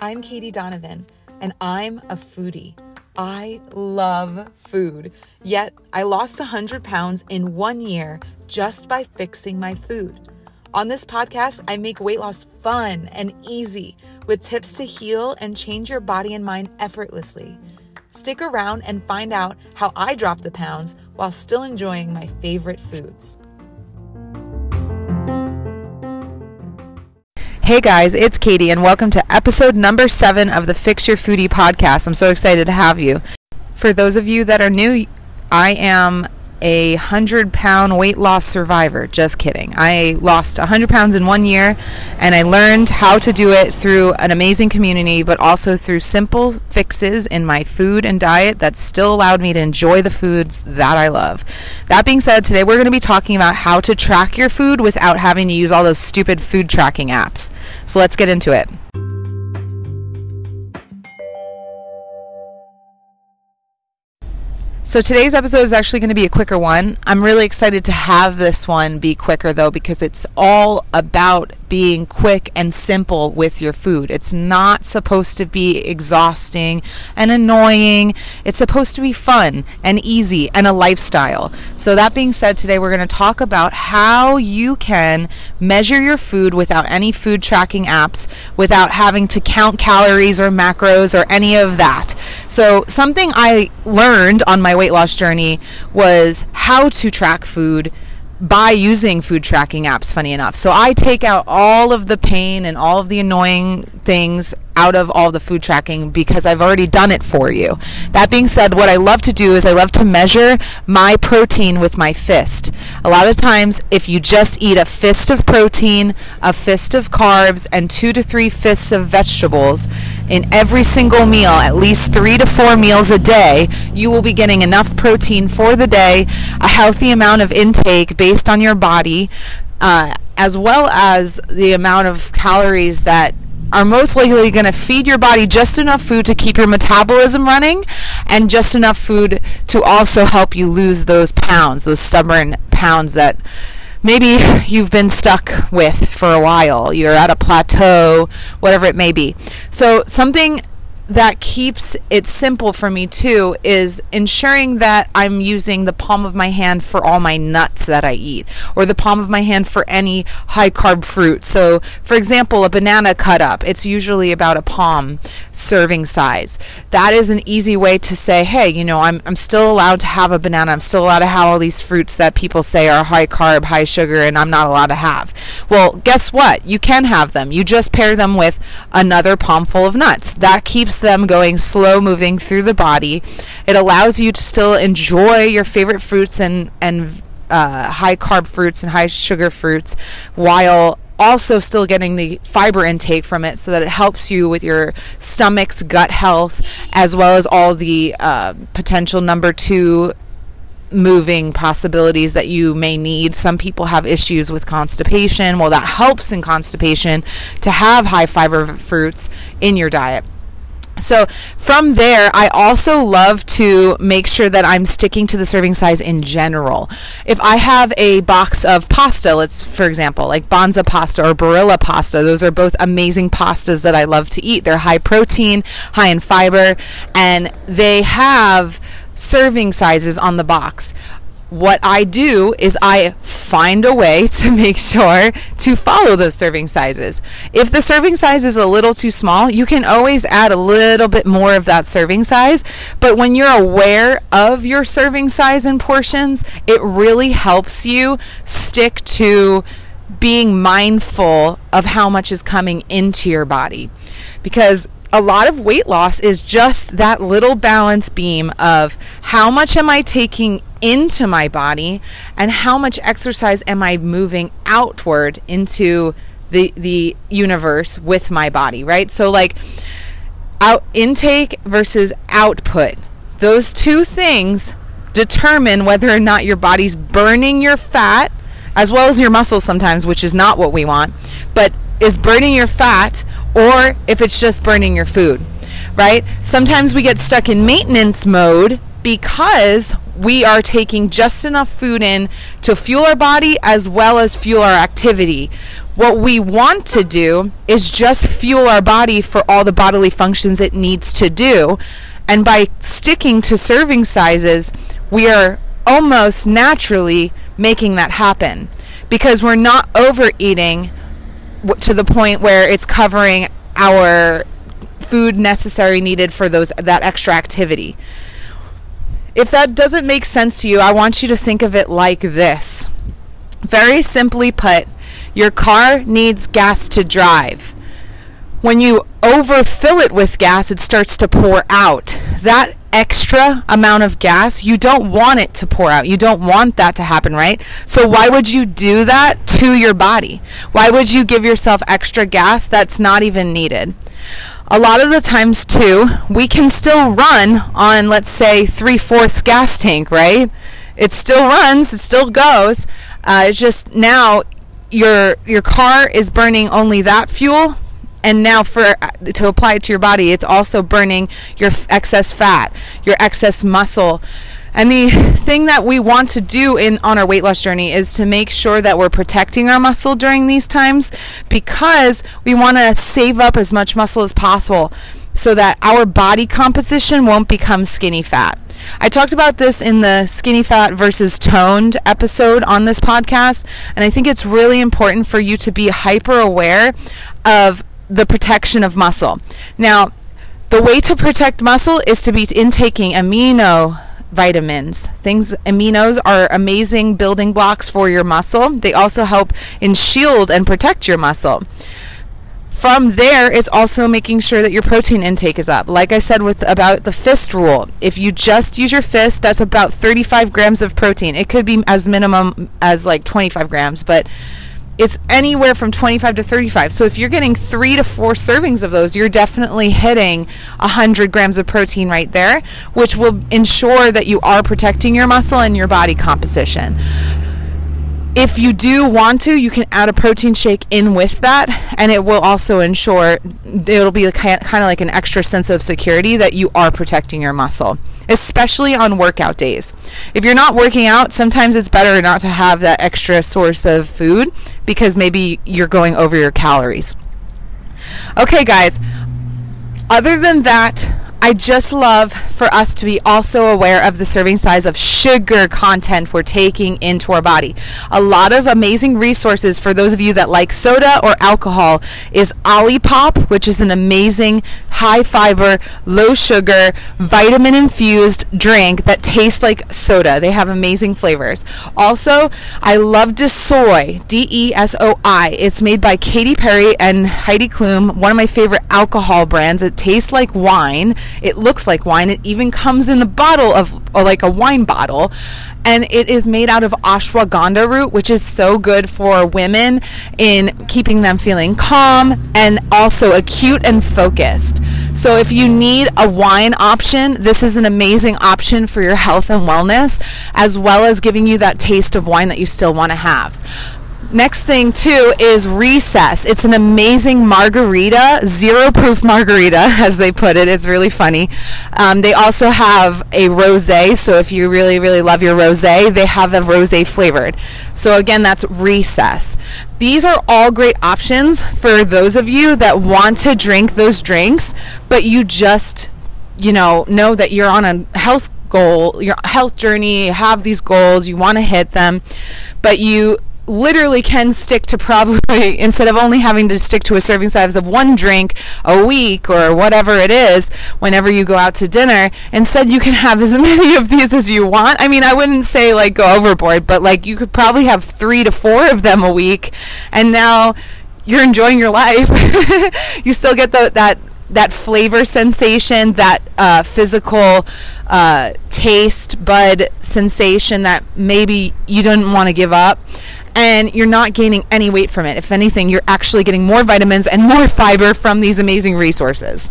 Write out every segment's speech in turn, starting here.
I'm Kaity Donovan, and I'm a foodie. I love food, yet I lost 100 pounds in one year just by fixing my food. On this podcast, I make weight loss fun and easy with tips to heal and change your body and mind effortlessly. Stick around and find out how I dropped the pounds while still enjoying my favorite foods. Hey guys, it's Kaity, and welcome to episode number seven of the Fix Your Foodie podcast. I'm so excited to have you. For those of you that are new, I am a 100 pound weight loss survivor. Just kidding. I lost 100 pounds in one year and I learned how to do it through an amazing community, but also through simple fixes in my food and diet that still allowed me to enjoy the foods that I love. That being said, today we're going to be talking about how to track your food without having to use all those stupid food tracking apps. So let's get into it. So today's episode is actually going to be a quicker one. I'm really excited to have this one be quicker though because it's all about being quick and simple with your food. It's not supposed to be exhausting and annoying. It's supposed to be fun and easy and a lifestyle. So that being said, today we're going to talk about how you can measure your food without any food tracking apps, without having to count calories or macros or any of that. So something I learned on my weight loss journey was how to track food by using food tracking apps, funny enough. So I take out all of the pain and all of the annoying things out of all the food tracking because I've already done it for you. That being said, what I love to do is I love to measure my protein with my fist. A lot of times, if you just eat a fist of protein, a fist of carbs, and two to three fists of vegetables in every single meal, at least three to four meals a day, you will be getting enough protein for the day, a healthy amount of intake based on your body. Uh, as well as the amount of calories that are most likely going to feed your body just enough food to keep your metabolism running and just enough food to also help you lose those pounds, those stubborn pounds that maybe you've been stuck with for a while. You're at a plateau, whatever it may be. So, something that keeps it simple for me too is ensuring that I'm using the palm of my hand for all my nuts that I eat, or the palm of my hand for any high carb fruit. So, for example, a banana cut up, it's usually about a palm serving size. That is an easy way to say, hey, you know, I'm, I'm still allowed to have a banana. I'm still allowed to have all these fruits that people say are high carb, high sugar, and I'm not allowed to have. Well, guess what? You can have them. You just pair them with another palmful of nuts. That keeps them going slow moving through the body. It allows you to still enjoy your favorite fruits and and uh, high carb fruits and high sugar fruits while also still getting the fiber intake from it so that it helps you with your stomach's gut health as well as all the uh, potential number two moving possibilities that you may need. Some people have issues with constipation. Well, that helps in constipation to have high fiber fruits in your diet. So from there, I also love to make sure that I'm sticking to the serving size in general. If I have a box of pasta, let's for example, like Banza pasta or Barilla pasta, those are both amazing pastas that I love to eat. They're high protein, high in fiber, and they have serving sizes on the box what I do is I find a way to make sure to follow those serving sizes. If the serving size is a little too small, you can always add a little bit more of that serving size. But when you're aware of your serving size and portions, it really helps you stick to being mindful of how much is coming into your body. Because a lot of weight loss is just that little balance beam of how much am I taking into my body and how much exercise am I moving outward into the the universe with my body, right? So like out intake versus output. Those two things determine whether or not your body's burning your fat as well as your muscles sometimes, which is not what we want, but is burning your fat or if it's just burning your food, right? Sometimes we get stuck in maintenance mode because we are taking just enough food in to fuel our body as well as fuel our activity. What we want to do is just fuel our body for all the bodily functions it needs to do. And by sticking to serving sizes, we are almost naturally making that happen because we're not overeating to the point where it's covering our food necessary needed for those that extra activity. If that doesn't make sense to you, I want you to think of it like this. Very simply put, your car needs gas to drive. When you overfill it with gas, it starts to pour out. That extra amount of gas, you don't want it to pour out. You don't want that to happen, right? So why would you do that to your body? Why would you give yourself extra gas that's not even needed? a lot of the times too we can still run on let's say three-fourths gas tank right it still runs it still goes uh, it's just now your your car is burning only that fuel and now for uh, to apply it to your body it's also burning your f- excess fat your excess muscle and the thing that we want to do in on our weight loss journey is to make sure that we're protecting our muscle during these times because we want to save up as much muscle as possible so that our body composition won't become skinny fat. I talked about this in the skinny fat versus toned episode on this podcast, and I think it's really important for you to be hyper aware of the protection of muscle. Now, the way to protect muscle is to be intaking amino vitamins. Things aminos are amazing building blocks for your muscle. They also help in shield and protect your muscle. From there is also making sure that your protein intake is up. Like I said with about the fist rule, if you just use your fist, that's about 35 grams of protein. It could be as minimum as like 25 grams, but it's anywhere from 25 to 35. So if you're getting three to four servings of those, you're definitely hitting 100 grams of protein right there, which will ensure that you are protecting your muscle and your body composition. If you do want to, you can add a protein shake in with that, and it will also ensure it'll be kind of like an extra sense of security that you are protecting your muscle especially on workout days. If you're not working out, sometimes it's better not to have that extra source of food because maybe you're going over your calories. Okay, guys, other than that, I just love for us to be also aware of the serving size of sugar content we're taking into our body. A lot of amazing resources for those of you that like soda or alcohol is Olipop, which is an amazing high fiber, low sugar, vitamin infused drink that tastes like soda. They have amazing flavors. Also, I love Desoi, D E S O I. It's made by Katy Perry and Heidi Klum, one of my favorite alcohol brands. It tastes like wine it looks like wine. It even comes in a bottle of like a wine bottle. And it is made out of ashwagandha root, which is so good for women in keeping them feeling calm and also acute and focused. So, if you need a wine option, this is an amazing option for your health and wellness, as well as giving you that taste of wine that you still want to have. Next thing too is recess. It's an amazing margarita, zero proof margarita, as they put it. It's really funny. Um, they also have a rosé. So if you really, really love your rosé, they have a rosé flavored. So again, that's recess. These are all great options for those of you that want to drink those drinks, but you just, you know, know that you're on a health goal, your health journey, have these goals, you want to hit them, but you literally can stick to probably instead of only having to stick to a serving size of one drink a week or whatever it is whenever you go out to dinner instead you can have as many of these as you want. I mean i wouldn't say like go overboard but like you could probably have 3 to 4 of them a week and now you're enjoying your life. You still get the, that that flavor sensation, that uh, physical uh, taste bud sensation that maybe you didn't want to give up and you're not gaining any weight from it. If anything, you're actually getting more vitamins and more fiber from these amazing resources.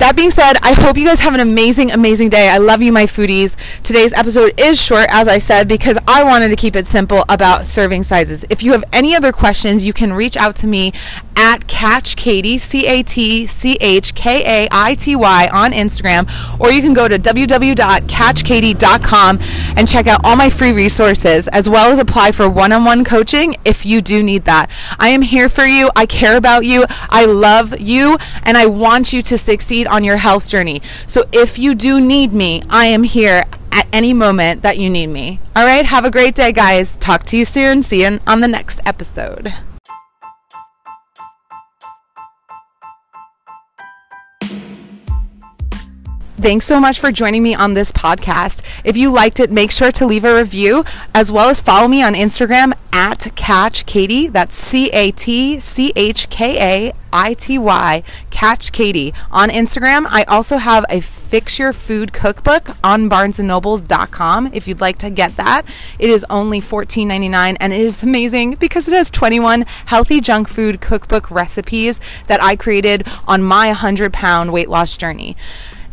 That being said, I hope you guys have an amazing, amazing day. I love you, my foodies. Today's episode is short, as I said, because I wanted to keep it simple about serving sizes. If you have any other questions, you can reach out to me at Catch Kaity, C A T C H K A I T Y on Instagram, or you can go to www.catchkaity.com and check out all my free resources as well as apply for one on one coaching if you do need that. I am here for you. I care about you. I love you, and I want you to succeed on your health journey. So if you do need me, I am here at any moment that you need me. All right, have a great day, guys. Talk to you soon. See you on the next episode. Thanks so much for joining me on this podcast. If you liked it, make sure to leave a review as well as follow me on Instagram at Catch Kaity. That's C A T C H K A I T Y, Catch Kaity. On Instagram, I also have a Fix Your Food cookbook on barnesandnobles.com if you'd like to get that. It is only $14.99 and it is amazing because it has 21 healthy junk food cookbook recipes that I created on my 100 pound weight loss journey.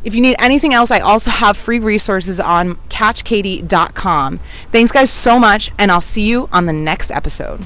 If you need anything else, I also have free resources on catchkaity.com. Thanks, guys, so much, and I'll see you on the next episode.